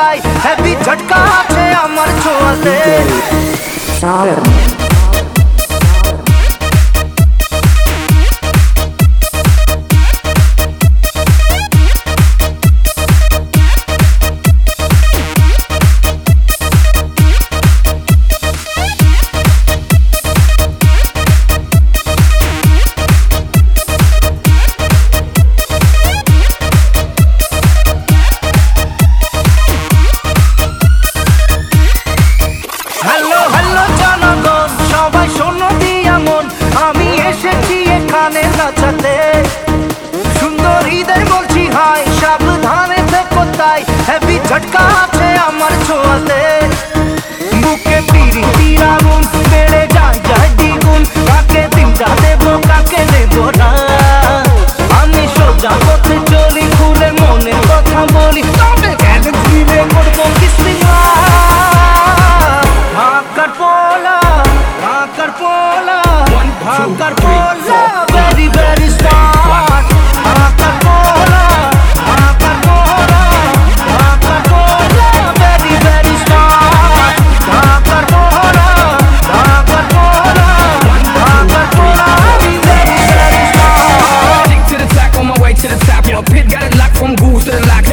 তাই হ্যাপি ঝটকা আছে আমার ছোঁয়াতে তাই হেভি ঝটকা আছে আমার ছোঁয়াতে। বুকে তিরি তিরা গুণ বেড়ে যায় যায় দ্বিগুণ কাকে দিনটা দেব কাকে দেব না। আমি সোজা পথে চলি খুলে মনের কথা বলি। তবে ব্যালেন্স মিলে করব কিস্তি পোলা ঢাকার পোলা ঢাকার পোলা। Like.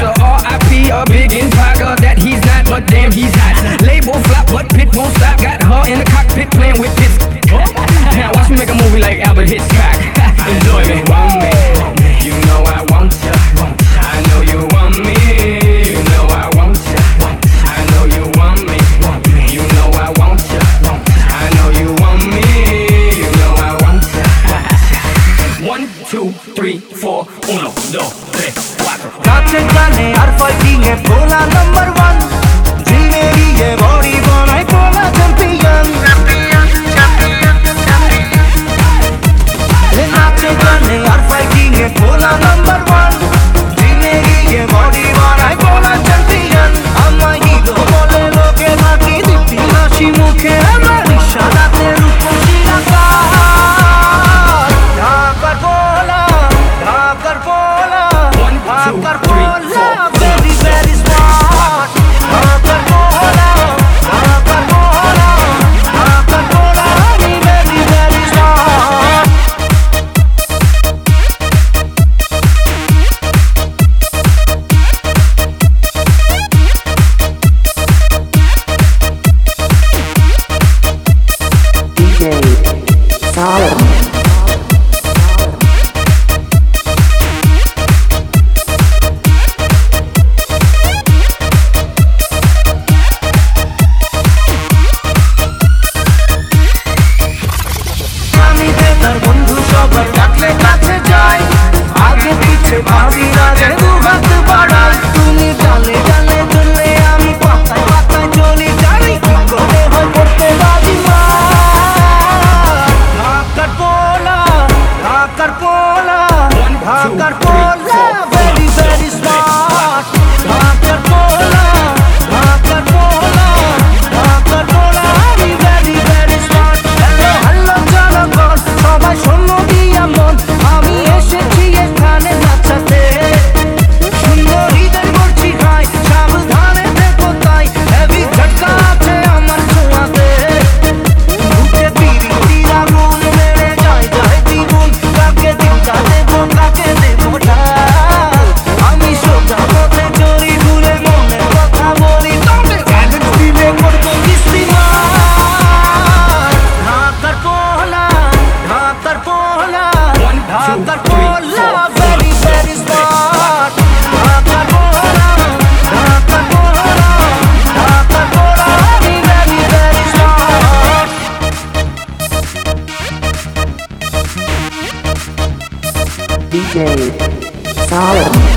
solid.